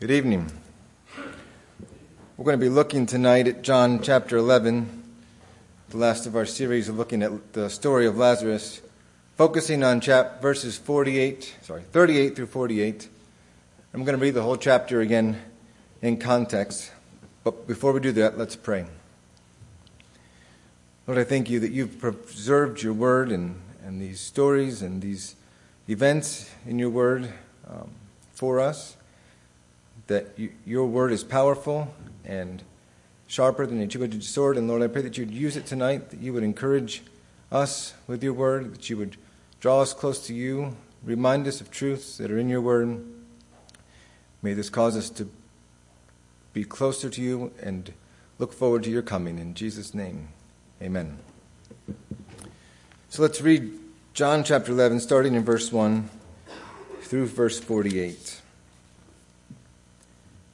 Good evening. We're going to be looking tonight at John chapter 11, the last of our series of looking at the story of Lazarus, focusing on chap- verses 48, sorry, 38 through 48. I'm going to read the whole chapter again in context. But before we do that, let's pray. Lord, I thank you that you've preserved your word and, and these stories and these events in your word um, for us that you, your word is powerful and sharper than a two-edged sword. And Lord, I pray that you'd use it tonight, that you would encourage us with your word, that you would draw us close to you, remind us of truths that are in your word. May this cause us to be closer to you and look forward to your coming. In Jesus' name, amen. So let's read John chapter 11, starting in verse 1 through verse 48.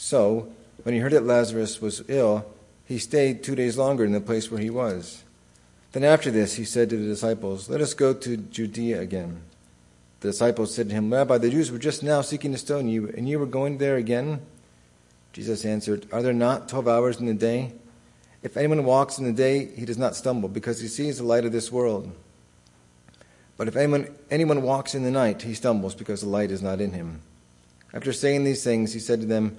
So, when he heard that Lazarus was ill, he stayed two days longer in the place where he was. Then after this, he said to the disciples, Let us go to Judea again. The disciples said to him, Rabbi, the Jews were just now seeking to stone you, and you were going there again? Jesus answered, Are there not twelve hours in the day? If anyone walks in the day, he does not stumble, because he sees the light of this world. But if anyone, anyone walks in the night, he stumbles, because the light is not in him. After saying these things, he said to them,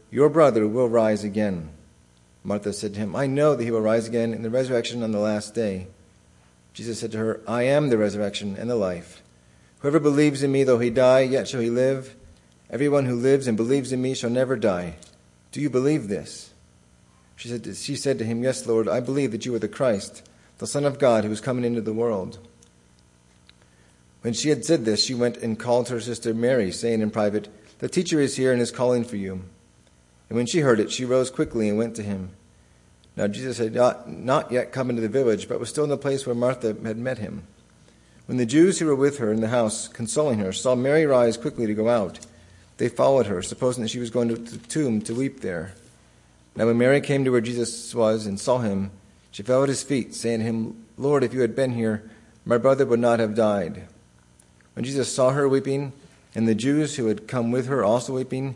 your brother will rise again. Martha said to him, I know that he will rise again in the resurrection on the last day. Jesus said to her, I am the resurrection and the life. Whoever believes in me, though he die, yet shall he live. Everyone who lives and believes in me shall never die. Do you believe this? She said, to, she said to him, Yes, Lord, I believe that you are the Christ, the Son of God, who is coming into the world. When she had said this, she went and called her sister Mary, saying in private, The teacher is here and is calling for you. And when she heard it, she rose quickly and went to him. Now Jesus had not, not yet come into the village, but was still in the place where Martha had met him. When the Jews who were with her in the house, consoling her, saw Mary rise quickly to go out, they followed her, supposing that she was going to the tomb to weep there. Now when Mary came to where Jesus was and saw him, she fell at his feet, saying to him, Lord, if you had been here, my brother would not have died. When Jesus saw her weeping, and the Jews who had come with her also weeping,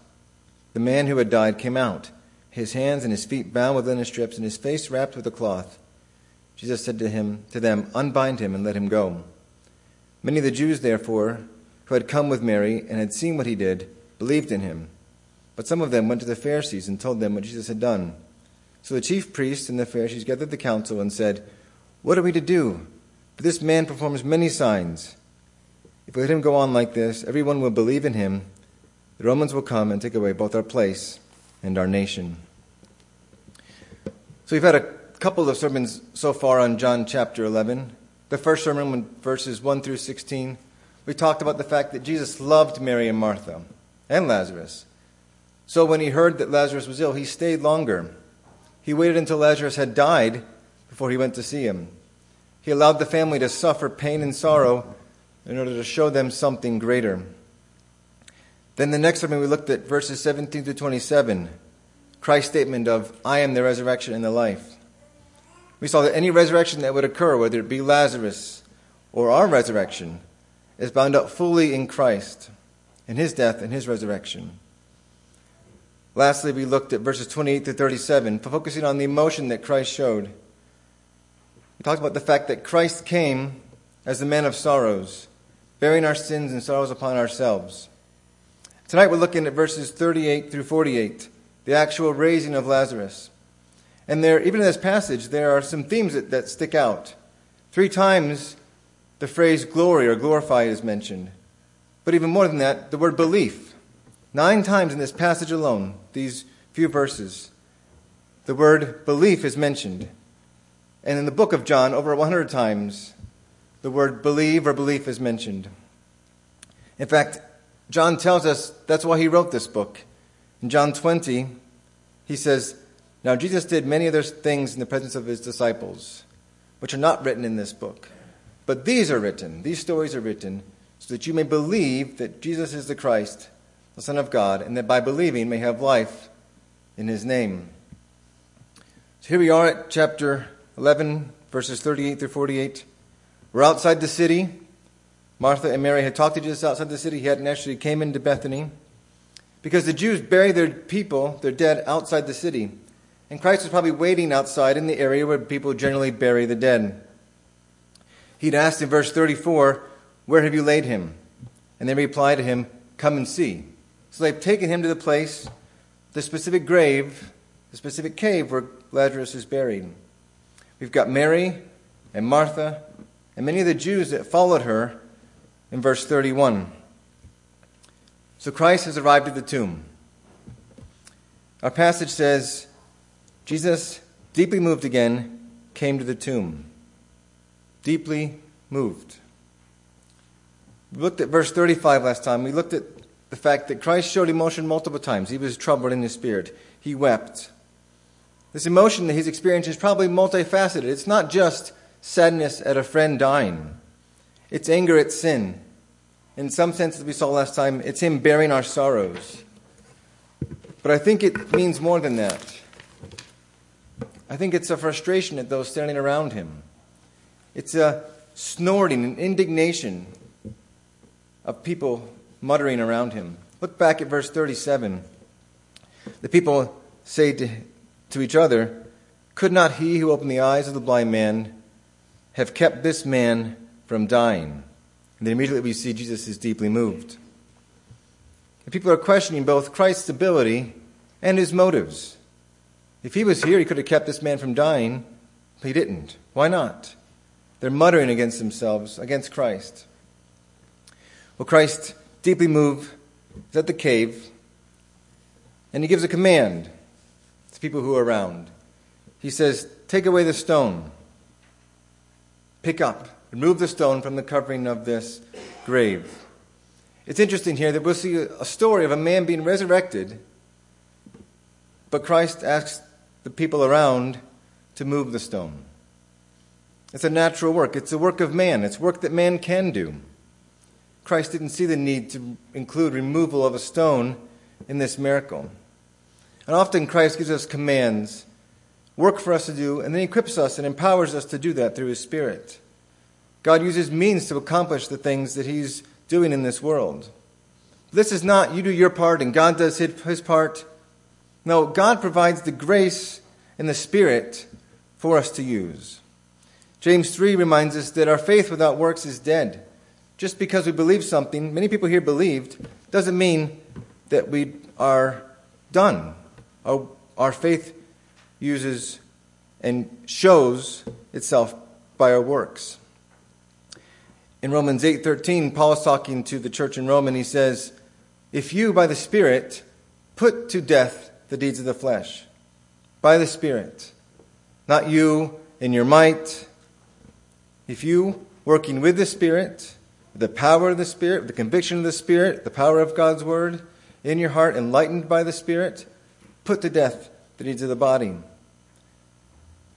The man who had died came out, his hands and his feet bound with linen strips, and his face wrapped with a cloth. Jesus said to him to them, Unbind him and let him go. Many of the Jews, therefore, who had come with Mary and had seen what he did, believed in him. But some of them went to the Pharisees and told them what Jesus had done. So the chief priests and the Pharisees gathered the council and said, What are we to do? For this man performs many signs. If we let him go on like this, everyone will believe in him. The Romans will come and take away both our place and our nation. So we've had a couple of sermons so far on John chapter 11. The first sermon, verses 1 through 16, we talked about the fact that Jesus loved Mary and Martha and Lazarus. So when he heard that Lazarus was ill, he stayed longer. He waited until Lazarus had died before he went to see him. He allowed the family to suffer pain and sorrow in order to show them something greater. Then the next sermon we looked at verses 17 to 27, Christ's statement of, I am the resurrection and the life. We saw that any resurrection that would occur, whether it be Lazarus or our resurrection, is bound up fully in Christ, in his death and his resurrection. Lastly, we looked at verses 28 to 37, focusing on the emotion that Christ showed. We talked about the fact that Christ came as the man of sorrows, bearing our sins and sorrows upon ourselves. Tonight we're looking at verses 38 through 48, the actual raising of Lazarus. And there, even in this passage, there are some themes that, that stick out. Three times the phrase glory or glorify is mentioned. But even more than that, the word belief. Nine times in this passage alone, these few verses, the word belief is mentioned. And in the book of John, over 100 times, the word believe or belief is mentioned. In fact, John tells us that's why he wrote this book. In John 20, he says, now, Jesus did many other things in the presence of his disciples, which are not written in this book. But these are written, these stories are written, so that you may believe that Jesus is the Christ, the Son of God, and that by believing may have life in his name. So here we are at chapter 11, verses 38 through 48. We're outside the city. Martha and Mary had talked to Jesus outside the city. He hadn't actually came into Bethany. Because the Jews bury their people, their dead, outside the city. And Christ was probably waiting outside in the area where people generally bury the dead. He'd asked in verse 34, Where have you laid him? And they replied to him, Come and see. So they've taken him to the place, the specific grave, the specific cave where Lazarus is buried. We've got Mary and Martha and many of the Jews that followed her in verse 31. So Christ has arrived at the tomb. Our passage says, Jesus, deeply moved again, came to the tomb. Deeply moved. We looked at verse 35 last time. We looked at the fact that Christ showed emotion multiple times. He was troubled in his spirit, he wept. This emotion that he's experiencing is probably multifaceted. It's not just sadness at a friend dying, it's anger at sin. In some sense, as we saw last time, it's him bearing our sorrows. But I think it means more than that. I think it's a frustration at those standing around him. It's a snorting and indignation of people muttering around him. Look back at verse 37. The people say to, to each other, Could not he who opened the eyes of the blind man have kept this man from dying? And then immediately we see Jesus is deeply moved. The people are questioning both Christ's ability and his motives. If he was here, he could have kept this man from dying, but he didn't. Why not? They're muttering against themselves, against Christ. Well, Christ, deeply moved, is at the cave, and he gives a command to people who are around. He says, Take away the stone. Pick up, remove the stone from the covering of this grave. It's interesting here that we'll see a story of a man being resurrected, but Christ asks the people around to move the stone. It's a natural work. It's a work of man. It's work that man can do. Christ didn't see the need to include removal of a stone in this miracle. And often Christ gives us commands, work for us to do, and then he equips us and empowers us to do that through his Spirit. God uses means to accomplish the things that he's doing in this world. This is not you do your part and God does his part. No, God provides the grace and the Spirit for us to use. James 3 reminds us that our faith without works is dead. Just because we believe something, many people here believed, doesn't mean that we are done. Our, our faith uses and shows itself by our works. In Romans 8:13, Paul is talking to the church in Rome and he says, "If you by the Spirit put to death the deeds of the flesh, by the Spirit, not you in your might, if you working with the Spirit, the power of the Spirit, the conviction of the Spirit, the power of God's word in your heart, enlightened by the Spirit, put to death the deeds of the body."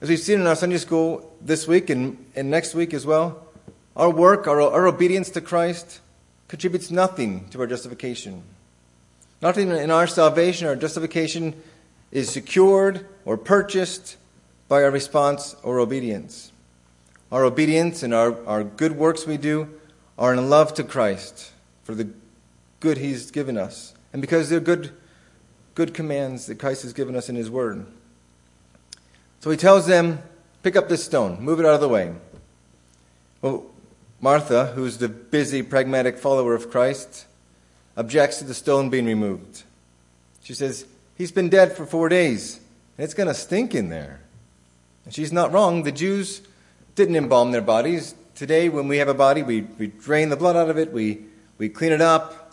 As we've seen in our Sunday school this week and, and next week as well, our work, our, our obedience to Christ, contributes nothing to our justification. Nothing in our salvation or justification is secured or purchased by our response or obedience. Our obedience and our, our good works we do are in love to Christ for the good He's given us, and because they're good, good commands that Christ has given us in His Word. So he tells them, Pick up this stone, move it out of the way. Well, Martha, who's the busy, pragmatic follower of Christ, objects to the stone being removed. She says, He's been dead for four days, and it's going to stink in there. And she's not wrong. The Jews didn't embalm their bodies. Today, when we have a body, we, we drain the blood out of it, we, we clean it up.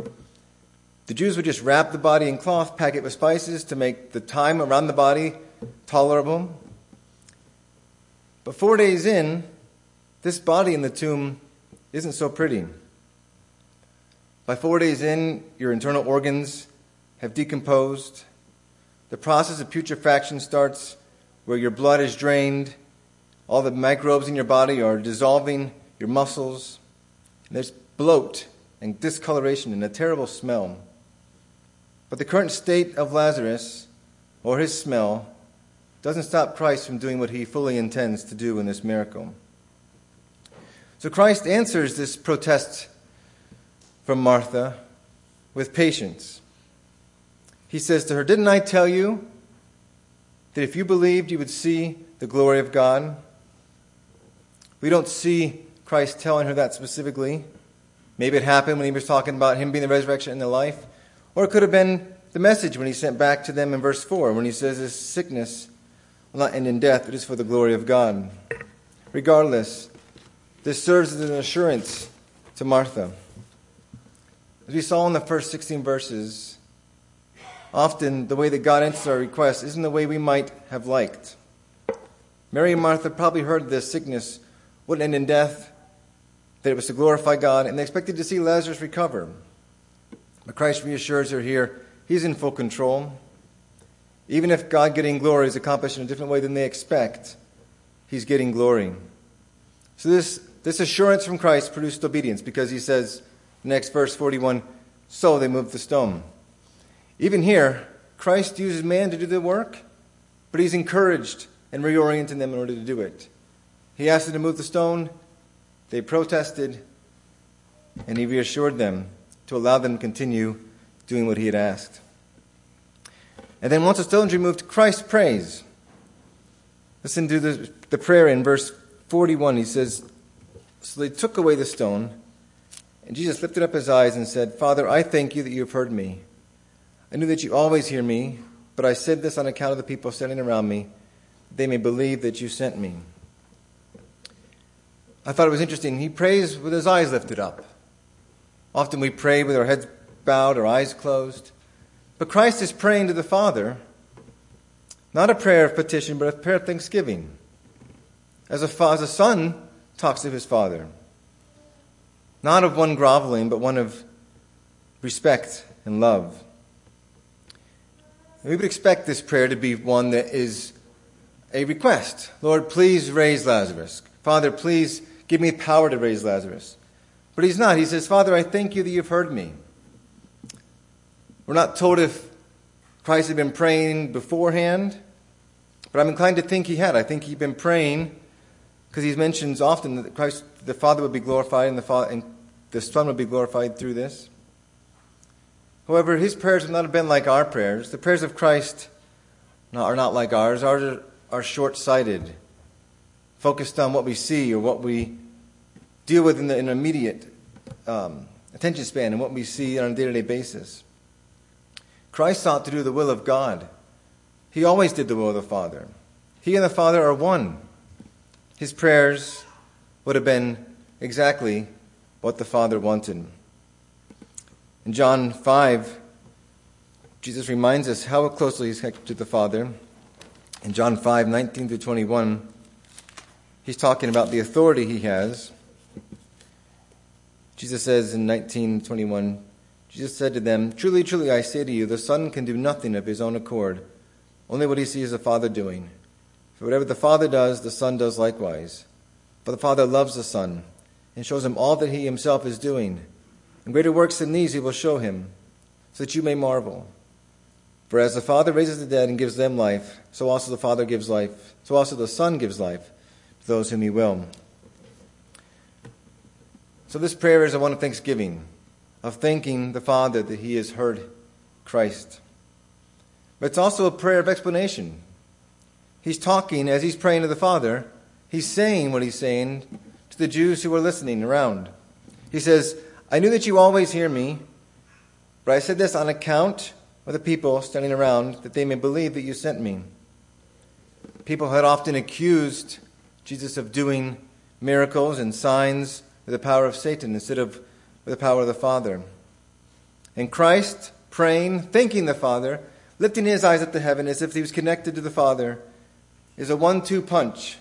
The Jews would just wrap the body in cloth, pack it with spices to make the time around the body tolerable. But four days in, this body in the tomb isn't so pretty. By four days in, your internal organs have decomposed. The process of putrefaction starts where your blood is drained, all the microbes in your body are dissolving your muscles. There's bloat and discoloration and a terrible smell. But the current state of Lazarus, or his smell, doesn't stop Christ from doing what he fully intends to do in this miracle. So Christ answers this protest from Martha with patience. He says to her, Didn't I tell you that if you believed, you would see the glory of God? We don't see Christ telling her that specifically. Maybe it happened when he was talking about him being the resurrection and the life. Or it could have been the message when he sent back to them in verse 4, when he says, This sickness will not end in death, it is for the glory of God. Regardless, this serves as an assurance to Martha. As we saw in the first 16 verses, often the way that God answers our requests isn't the way we might have liked. Mary and Martha probably heard this sickness wouldn't end in death, that it was to glorify God, and they expected to see Lazarus recover. But Christ reassures her here, He's in full control. Even if God getting glory is accomplished in a different way than they expect, He's getting glory. So this, this assurance from Christ produced obedience because He says, next verse 41, so they moved the stone. Even here, Christ uses man to do the work, but He's encouraged and reorienting them in order to do it. He asked them to move the stone. They protested, and he reassured them to allow them to continue doing what he had asked. And then once the stone is removed, Christ prays. Listen to the, the prayer in verse 41. He says, So they took away the stone, and Jesus lifted up his eyes and said, Father, I thank you that you have heard me. I knew that you always hear me, but I said this on account of the people standing around me. They may believe that you sent me. I thought it was interesting. He prays with his eyes lifted up. Often we pray with our heads bowed, our eyes closed. But Christ is praying to the Father, not a prayer of petition, but a prayer of thanksgiving. As a, as a son talks to his father, not of one groveling, but one of respect and love. We would expect this prayer to be one that is a request. Lord, please raise Lazarus. Father, please give me power to raise Lazarus. But he's not. He says, Father, I thank you that you've heard me. We're not told if Christ had been praying beforehand, but I'm inclined to think he had. I think he'd been praying because he mentions often that Christ, the Father would be glorified and the, Father, and the Son would be glorified through this. However, his prayers would not have been like our prayers. The prayers of Christ are not like ours. Ours are short sighted, focused on what we see or what we deal with in the immediate um, attention span and what we see on a day to day basis. Christ sought to do the will of God. He always did the will of the Father. He and the Father are one. His prayers would have been exactly what the Father wanted. In John 5, Jesus reminds us how closely he's connected to the Father. In John 5, 19 through 21, he's talking about the authority he has. Jesus says in 1921, Jesus said to them, Truly, truly, I say to you, the Son can do nothing of his own accord, only what he sees the Father doing. For whatever the Father does, the Son does likewise. For the Father loves the Son, and shows him all that he himself is doing. And greater works than these he will show him, so that you may marvel. For as the Father raises the dead and gives them life, so also the Father gives life, so also the Son gives life to those whom he will. So this prayer is a one of thanksgiving of thanking the Father that He has heard Christ. But it's also a prayer of explanation. He's talking as he's praying to the Father. He's saying what he's saying to the Jews who are listening around. He says, I knew that you always hear me, but I said this on account of the people standing around, that they may believe that you sent me. People had often accused Jesus of doing miracles and signs with the power of Satan instead of with the power of the Father. And Christ, praying, thanking the Father, lifting his eyes up to heaven as if he was connected to the Father, is a one two punch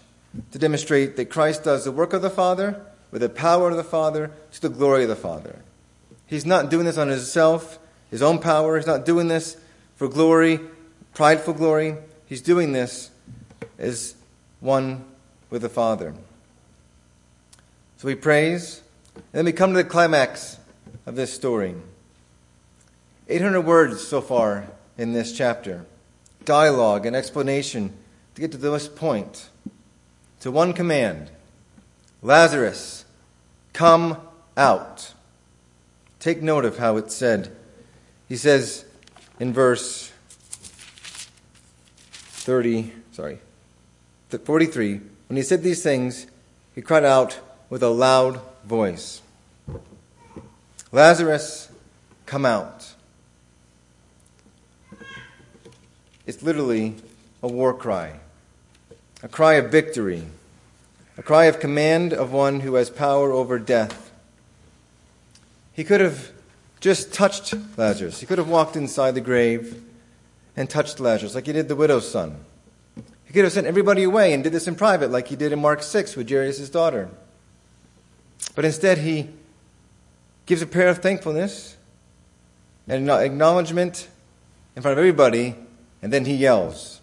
to demonstrate that Christ does the work of the Father with the power of the Father to the glory of the Father. He's not doing this on himself, his own power. He's not doing this for glory, prideful glory. He's doing this as one with the Father. So he prays, and then we come to the climax of this story. 800 words so far in this chapter dialogue and explanation to get to this point. To one command Lazarus, come out. Take note of how it's said. He says in verse 30, sorry, 43, when he said these things, he cried out with a loud voice Lazarus, come out. It's literally a war cry, a cry of victory, a cry of command of one who has power over death. He could have just touched Lazarus. He could have walked inside the grave and touched Lazarus like he did the widow's son. He could have sent everybody away and did this in private like he did in Mark 6 with Jairus' daughter. But instead, he gives a prayer of thankfulness and acknowledgement in front of everybody, and then he yells.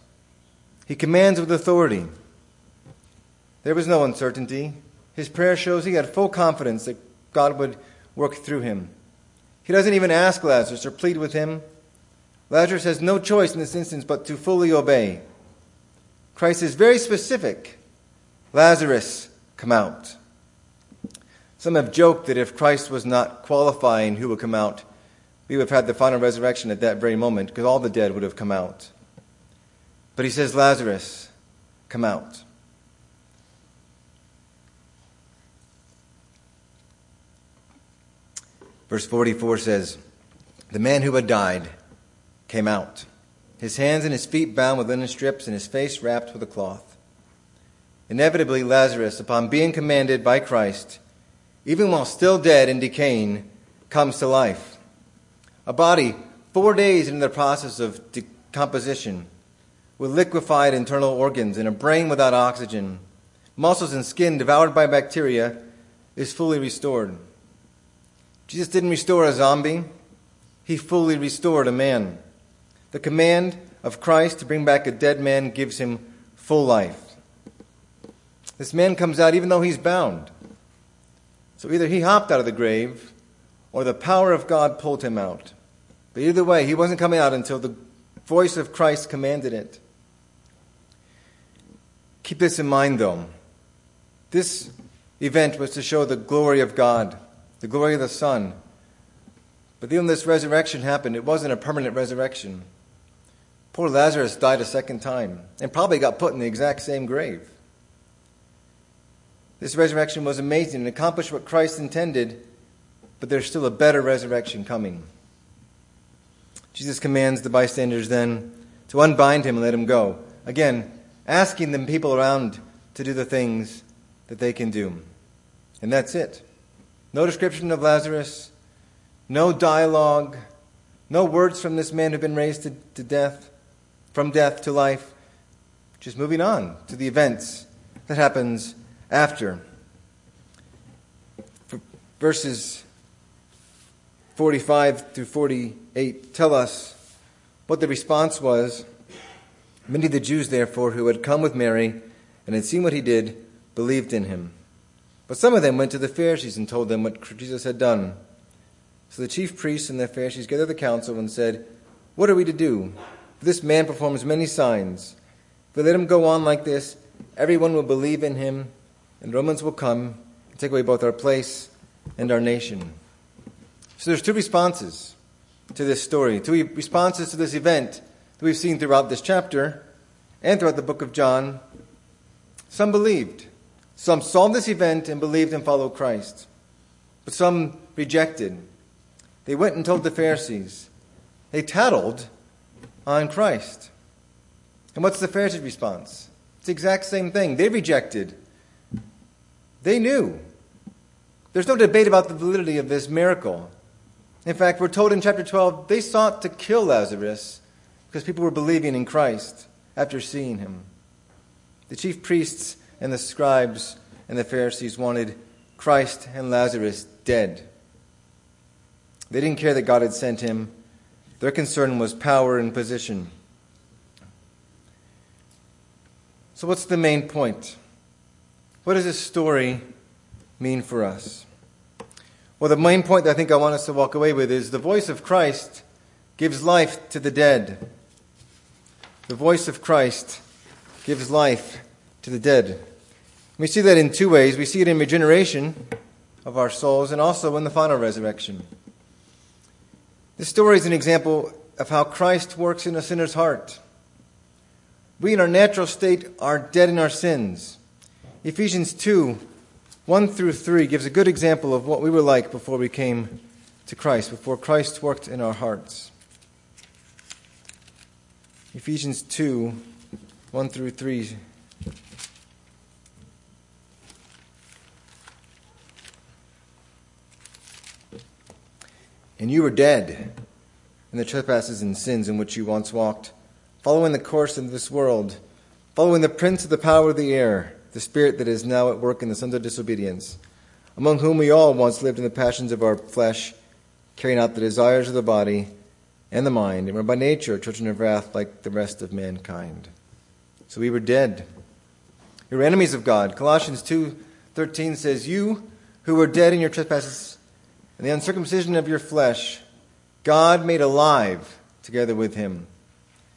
He commands with authority. There was no uncertainty. His prayer shows he had full confidence that God would work through him. He doesn't even ask Lazarus or plead with him. Lazarus has no choice in this instance but to fully obey. Christ is very specific Lazarus, come out. Some have joked that if Christ was not qualifying who would come out, we would have had the final resurrection at that very moment because all the dead would have come out. But he says, Lazarus, come out. Verse 44 says, The man who had died came out, his hands and his feet bound with linen strips, and his face wrapped with a cloth. Inevitably, Lazarus, upon being commanded by Christ, even while still dead and decaying, comes to life. A body four days in the process of decomposition, with liquefied internal organs and a brain without oxygen, muscles and skin devoured by bacteria, is fully restored. Jesus didn't restore a zombie, he fully restored a man. The command of Christ to bring back a dead man gives him full life. This man comes out even though he's bound. So either he hopped out of the grave or the power of God pulled him out. But either way, he wasn't coming out until the voice of Christ commanded it. Keep this in mind, though. This event was to show the glory of God, the glory of the Son. But even this resurrection happened, it wasn't a permanent resurrection. Poor Lazarus died a second time and probably got put in the exact same grave. This resurrection was amazing and accomplished what Christ intended, but there's still a better resurrection coming. Jesus commands the bystanders then to unbind him and let him go. Again, asking the people around to do the things that they can do. And that's it. No description of Lazarus, no dialogue, no words from this man who'd been raised to, to death, from death to life. Just moving on to the events that happens after. Verses 45 through 48 tell us what the response was. Many of the Jews, therefore, who had come with Mary and had seen what he did, believed in him. But some of them went to the Pharisees and told them what Jesus had done. So the chief priests and the Pharisees gathered the council and said, What are we to do? For this man performs many signs. If we let him go on like this, everyone will believe in him, and Romans will come and take away both our place and our nation. So there's two responses to this story, two responses to this event that we've seen throughout this chapter and throughout the book of John. Some believed. Some saw this event and believed and followed Christ. But some rejected. They went and told the Pharisees. They tattled on Christ. And what's the Pharisees' response? It's the exact same thing. They rejected. They knew. There's no debate about the validity of this miracle. In fact, we're told in chapter 12 they sought to kill Lazarus because people were believing in Christ after seeing him. The chief priests and the scribes and the Pharisees wanted Christ and Lazarus dead. They didn't care that God had sent him. Their concern was power and position. So, what's the main point? What does this story mean for us? Well, the main point that I think I want us to walk away with is the voice of Christ gives life to the dead. The voice of Christ gives life to the dead. We see that in two ways. We see it in regeneration of our souls and also in the final resurrection. This story is an example of how Christ works in a sinner's heart. We, in our natural state, are dead in our sins. Ephesians 2 1 through 3 gives a good example of what we were like before we came to Christ, before Christ worked in our hearts. Ephesians 2 1 through 3. And you were dead in the trespasses and sins in which you once walked, following the course of this world, following the prince of the power of the air the spirit that is now at work in the sons of disobedience, among whom we all once lived in the passions of our flesh, carrying out the desires of the body and the mind, and were by nature children of wrath like the rest of mankind. So we were dead. We were enemies of God. Colossians 2:13 says, "You who were dead in your trespasses and the uncircumcision of your flesh, God made alive together with him,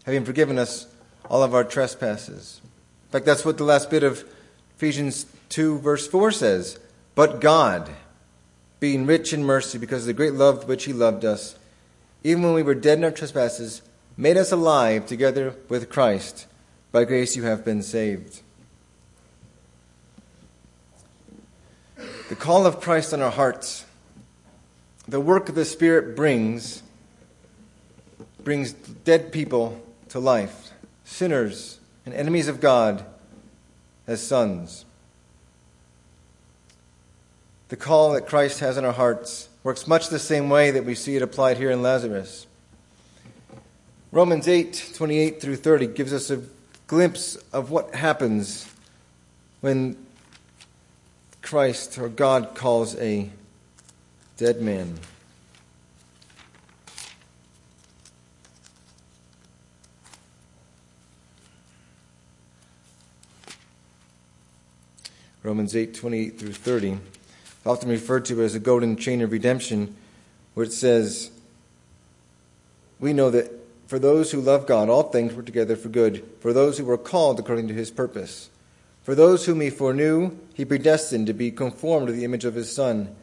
having forgiven us all of our trespasses." In fact, that's what the last bit of Ephesians 2, verse 4 says, But God, being rich in mercy because of the great love with which He loved us, even when we were dead in our trespasses, made us alive together with Christ. By grace you have been saved. The call of Christ on our hearts, the work of the Spirit brings, brings dead people to life, sinners and enemies of God as sons. The call that Christ has in our hearts works much the same way that we see it applied here in Lazarus. Romans 8 28 through 30 gives us a glimpse of what happens when Christ or God calls a dead man. Romans 8 28 through 30, often referred to as the golden chain of redemption, where it says, We know that for those who love God, all things work together for good, for those who were called according to his purpose. For those whom he foreknew, he predestined to be conformed to the image of his Son,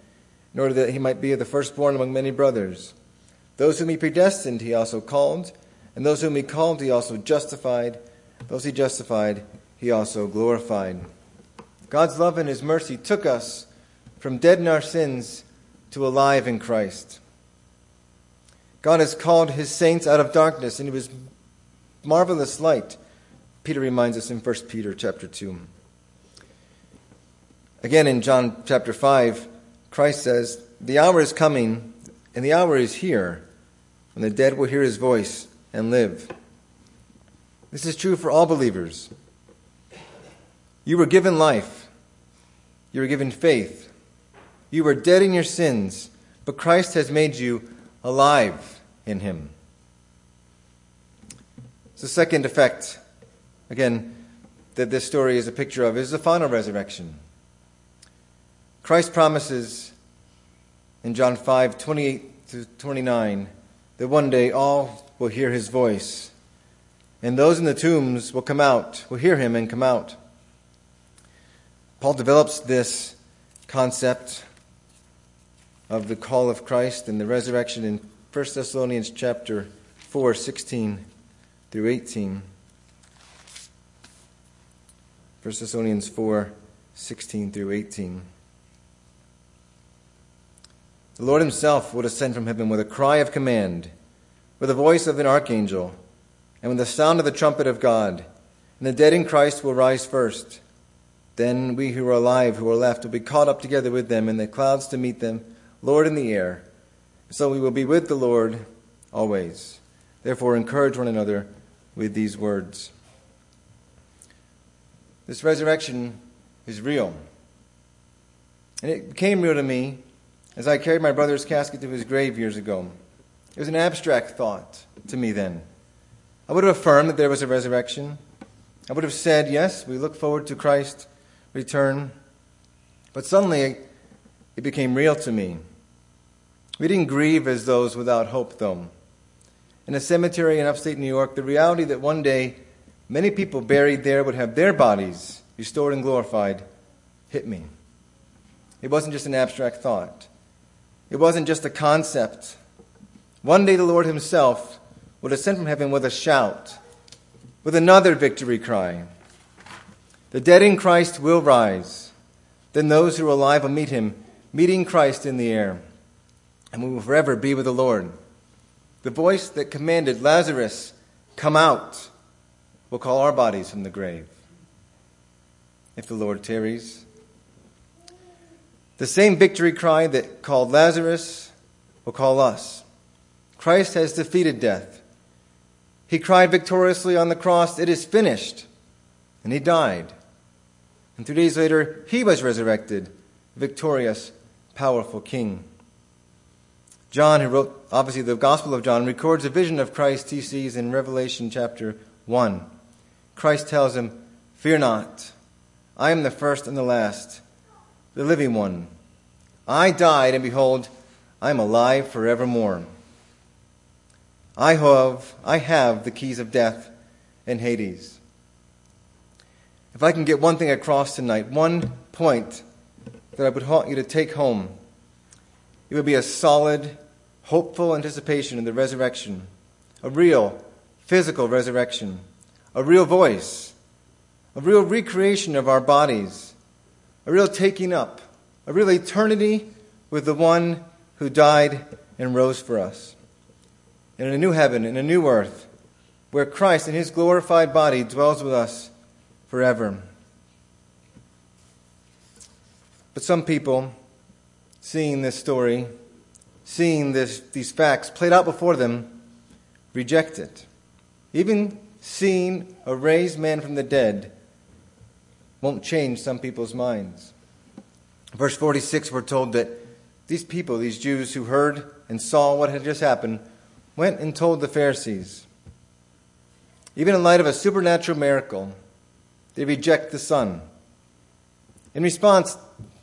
in order that he might be the firstborn among many brothers. Those whom he predestined, he also called, and those whom he called, he also justified. Those he justified, he also glorified. God's love and His mercy took us from dead in our sins to alive in Christ. God has called His saints out of darkness into His marvelous light. Peter reminds us in 1 Peter chapter 2. Again in John chapter 5, Christ says, The hour is coming, and the hour is here, when the dead will hear His voice and live. This is true for all believers. You were given life. You were given faith. You were dead in your sins, but Christ has made you alive in Him. The second effect, again, that this story is a picture of is the final resurrection. Christ promises in John 5 28 to 29 that one day all will hear his voice, and those in the tombs will come out, will hear him and come out. Paul develops this concept of the call of Christ and the resurrection in 1 Thessalonians chapter 4, 16 through 18. 1 Thessalonians 4, 16 through 18. The Lord himself will descend from heaven with a cry of command, with the voice of an archangel, and with the sound of the trumpet of God. And the dead in Christ will rise first. Then we who are alive, who are left, will be caught up together with them in the clouds to meet them, Lord in the air. So we will be with the Lord always. Therefore, encourage one another with these words. This resurrection is real. And it became real to me as I carried my brother's casket to his grave years ago. It was an abstract thought to me then. I would have affirmed that there was a resurrection. I would have said, yes, we look forward to Christ's return. But suddenly it became real to me. We didn't grieve as those without hope, though. In a cemetery in upstate New York, the reality that one day many people buried there would have their bodies restored and glorified hit me. It wasn't just an abstract thought, it wasn't just a concept. One day the Lord Himself would ascend from heaven with a shout, with another victory cry. The dead in Christ will rise. Then those who are alive will meet him, meeting Christ in the air. And we will forever be with the Lord. The voice that commanded Lazarus, Come out, will call our bodies from the grave. If the Lord tarries. The same victory cry that called Lazarus will call us. Christ has defeated death. He cried victoriously on the cross, It is finished. And he died. And three days later, he was resurrected, victorious, powerful king. John, who wrote obviously the Gospel of John, records a vision of Christ he sees in Revelation chapter 1. Christ tells him, Fear not, I am the first and the last, the living one. I died, and behold, I am alive forevermore. I have, I have the keys of death and Hades. If I can get one thing across tonight, one point that I would want you to take home, it would be a solid, hopeful anticipation of the resurrection, a real physical resurrection, a real voice, a real recreation of our bodies, a real taking up, a real eternity with the one who died and rose for us. And in a new heaven, in a new earth, where Christ in his glorified body dwells with us forever. But some people, seeing this story, seeing this, these facts played out before them, reject it. Even seeing a raised man from the dead won't change some people's minds. Verse 46, we're told that these people, these Jews who heard and saw what had just happened, went and told the Pharisees. Even in light of a supernatural miracle, they reject the Son. In response,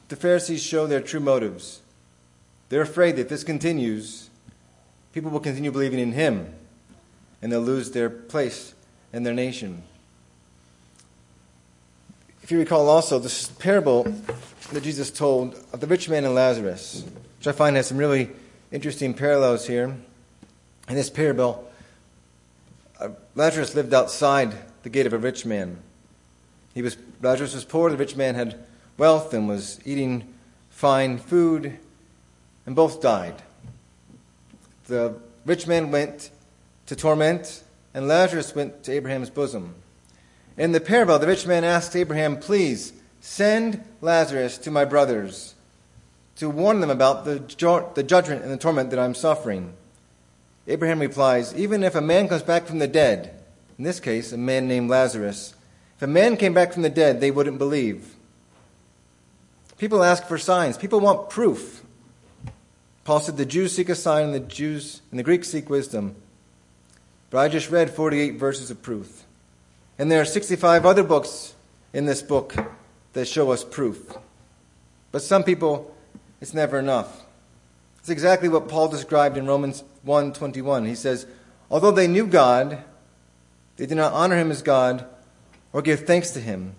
the Pharisees show their true motives. They're afraid that if this continues, people will continue believing in Him and they'll lose their place in their nation. If you recall also, this parable that Jesus told of the rich man and Lazarus, which I find has some really interesting parallels here. In this parable, uh, Lazarus lived outside the gate of a rich man. He was, Lazarus was poor, the rich man had wealth and was eating fine food, and both died. The rich man went to torment, and Lazarus went to Abraham's bosom. In the parable, the rich man asked Abraham, Please send Lazarus to my brothers to warn them about the, the judgment and the torment that I'm suffering. Abraham replies, Even if a man comes back from the dead, in this case, a man named Lazarus, if a man came back from the dead, they wouldn't believe. People ask for signs, people want proof. Paul said the Jews seek a sign and the Jews and the Greeks seek wisdom. But I just read 48 verses of proof. And there are 65 other books in this book that show us proof. But some people, it's never enough. It's exactly what Paul described in Romans 1:21. He says, "Although they knew God, they did not honor him as God or give thanks to him.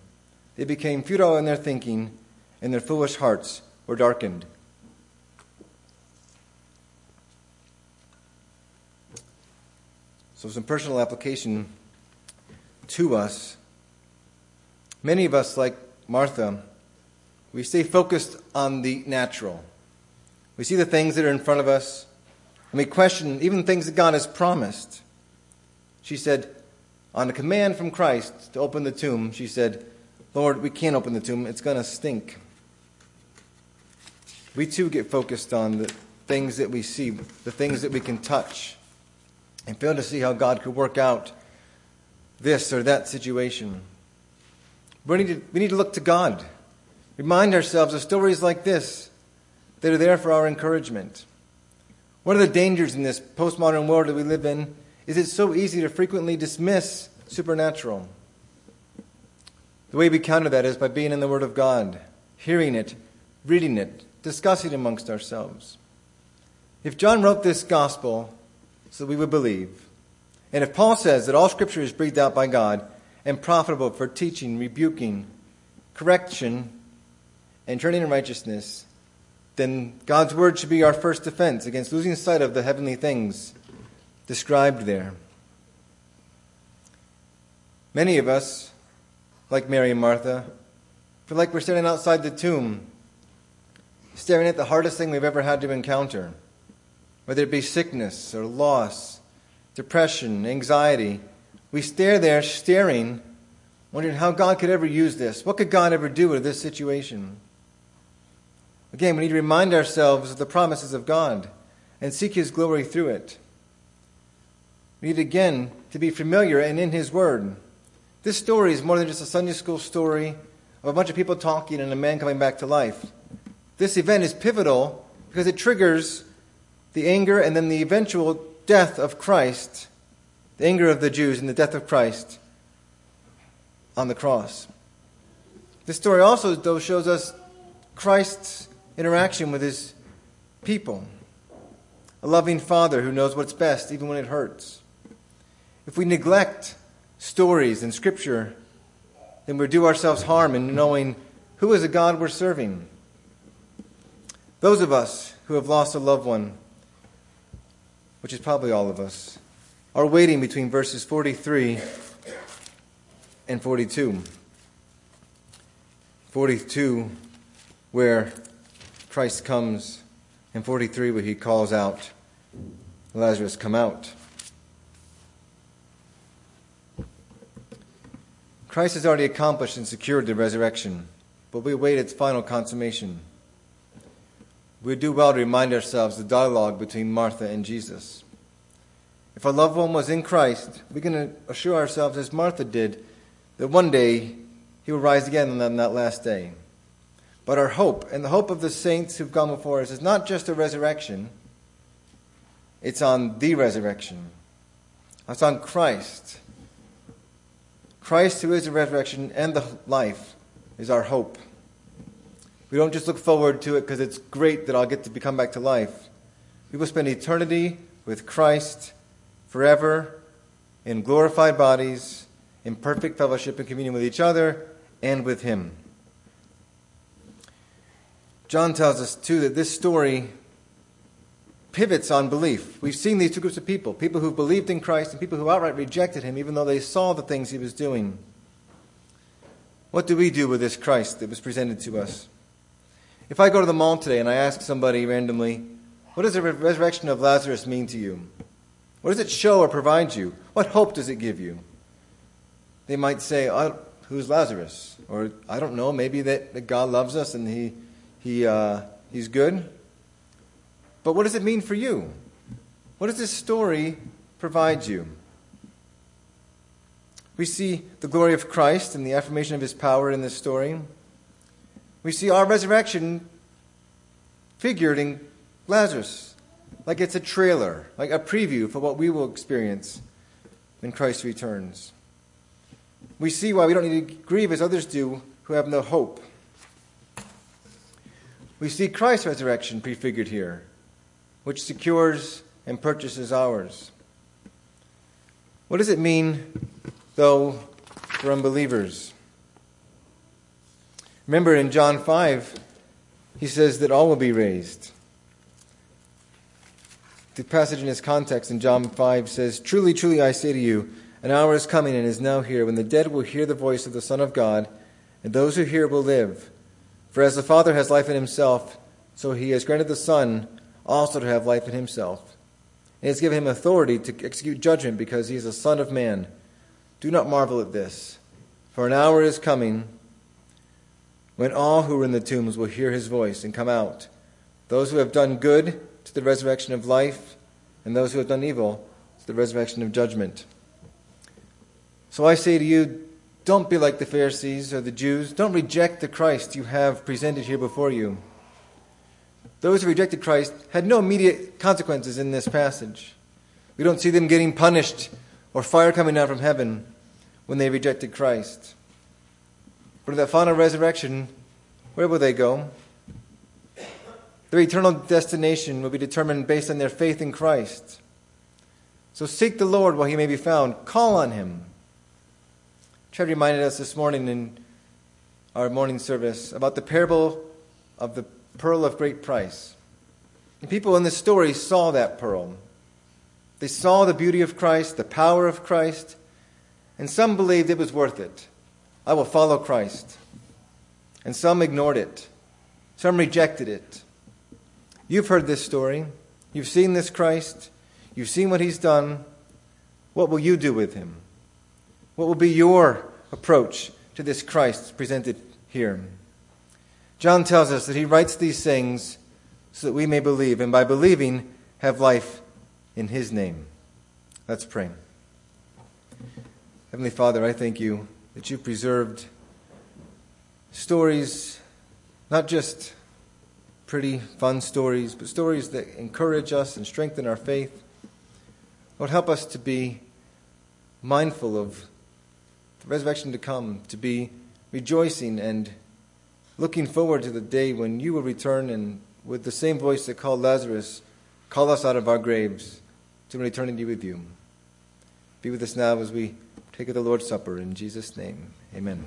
They became futile in their thinking, and their foolish hearts were darkened." So some personal application to us. Many of us, like Martha, we stay focused on the natural. We see the things that are in front of us, and we question even things that God has promised. She said, on a command from Christ to open the tomb, she said, Lord, we can't open the tomb. It's going to stink. We too get focused on the things that we see, the things that we can touch, and fail to see how God could work out this or that situation. We need to, we need to look to God. Remind ourselves of stories like this that are there for our encouragement. One of the dangers in this postmodern world that we live in is it's so easy to frequently dismiss supernatural. The way we counter that is by being in the Word of God, hearing it, reading it, discussing it amongst ourselves. If John wrote this gospel so we would believe, and if Paul says that all Scripture is breathed out by God and profitable for teaching, rebuking, correction, and turning in righteousness, then God's word should be our first defense against losing sight of the heavenly things described there. Many of us, like Mary and Martha, feel like we're standing outside the tomb, staring at the hardest thing we've ever had to encounter, whether it be sickness or loss, depression, anxiety. We stare there, staring, wondering how God could ever use this. What could God ever do with this situation? Again, we need to remind ourselves of the promises of God and seek His glory through it. We need again to be familiar and in His Word. This story is more than just a Sunday school story of a bunch of people talking and a man coming back to life. This event is pivotal because it triggers the anger and then the eventual death of Christ, the anger of the Jews and the death of Christ on the cross. This story also, though, shows us Christ's interaction with his people. A loving father who knows what's best even when it hurts. If we neglect stories and scripture, then we do ourselves harm in knowing who is a God we're serving. Those of us who have lost a loved one, which is probably all of us, are waiting between verses 43 and 42. 42, where Christ comes and 43 where he calls out, Lazarus, come out. Christ has already accomplished and secured the resurrection, but we await its final consummation. We do well to remind ourselves the dialogue between Martha and Jesus. If our loved one was in Christ, we can assure ourselves, as Martha did, that one day he will rise again on that last day. But our hope and the hope of the saints who've gone before us is not just a resurrection, it's on the resurrection. It's on Christ. Christ, who is the resurrection and the life, is our hope. We don't just look forward to it because it's great that I'll get to come back to life. We will spend eternity with Christ forever in glorified bodies, in perfect fellowship and communion with each other and with Him. John tells us, too, that this story pivots on belief. We've seen these two groups of people people who believed in Christ and people who outright rejected him, even though they saw the things he was doing. What do we do with this Christ that was presented to us? If I go to the mall today and I ask somebody randomly, what does the resurrection of Lazarus mean to you? What does it show or provide you? What hope does it give you? They might say, Who's Lazarus? Or, I don't know, maybe that, that God loves us and he, he, uh, He's good. But what does it mean for you? What does this story provide you? We see the glory of Christ and the affirmation of his power in this story. We see our resurrection figured in Lazarus, like it's a trailer, like a preview for what we will experience when Christ returns. We see why we don't need to grieve as others do who have no hope. We see Christ's resurrection prefigured here, which secures and purchases ours. What does it mean, though, for unbelievers? Remember in John 5, he says that all will be raised. The passage in its context in John 5 says, Truly, truly, I say to you, an hour is coming and is now here when the dead will hear the voice of the Son of God, and those who hear will live. For as the Father has life in himself, so he has granted the Son also to have life in himself. And has given him authority to execute judgment because he is a Son of Man. Do not marvel at this, for an hour is coming when all who are in the tombs will hear his voice and come out. Those who have done good to the resurrection of life, and those who have done evil to the resurrection of judgment. So I say to you, don't be like the Pharisees or the Jews. Don't reject the Christ you have presented here before you. Those who rejected Christ had no immediate consequences in this passage. We don't see them getting punished or fire coming down from heaven when they rejected Christ. But in that final resurrection, where will they go? Their eternal destination will be determined based on their faith in Christ. So seek the Lord while he may be found. Call on him. Chad reminded us this morning in our morning service about the parable of the pearl of great price. And people in this story saw that pearl. They saw the beauty of Christ, the power of Christ, and some believed it was worth it. I will follow Christ. And some ignored it. Some rejected it. You've heard this story. You've seen this Christ. You've seen what he's done. What will you do with him? What will be your approach to this Christ presented here? John tells us that he writes these things so that we may believe, and by believing, have life in his name. Let's pray. Heavenly Father, I thank you that you've preserved stories, not just pretty, fun stories, but stories that encourage us and strengthen our faith. Lord, help us to be mindful of the resurrection to come, to be rejoicing and looking forward to the day when you will return and, with the same voice that called Lazarus, call us out of our graves to an eternity with you. Be with us now as we take of the Lord's Supper. In Jesus' name, amen.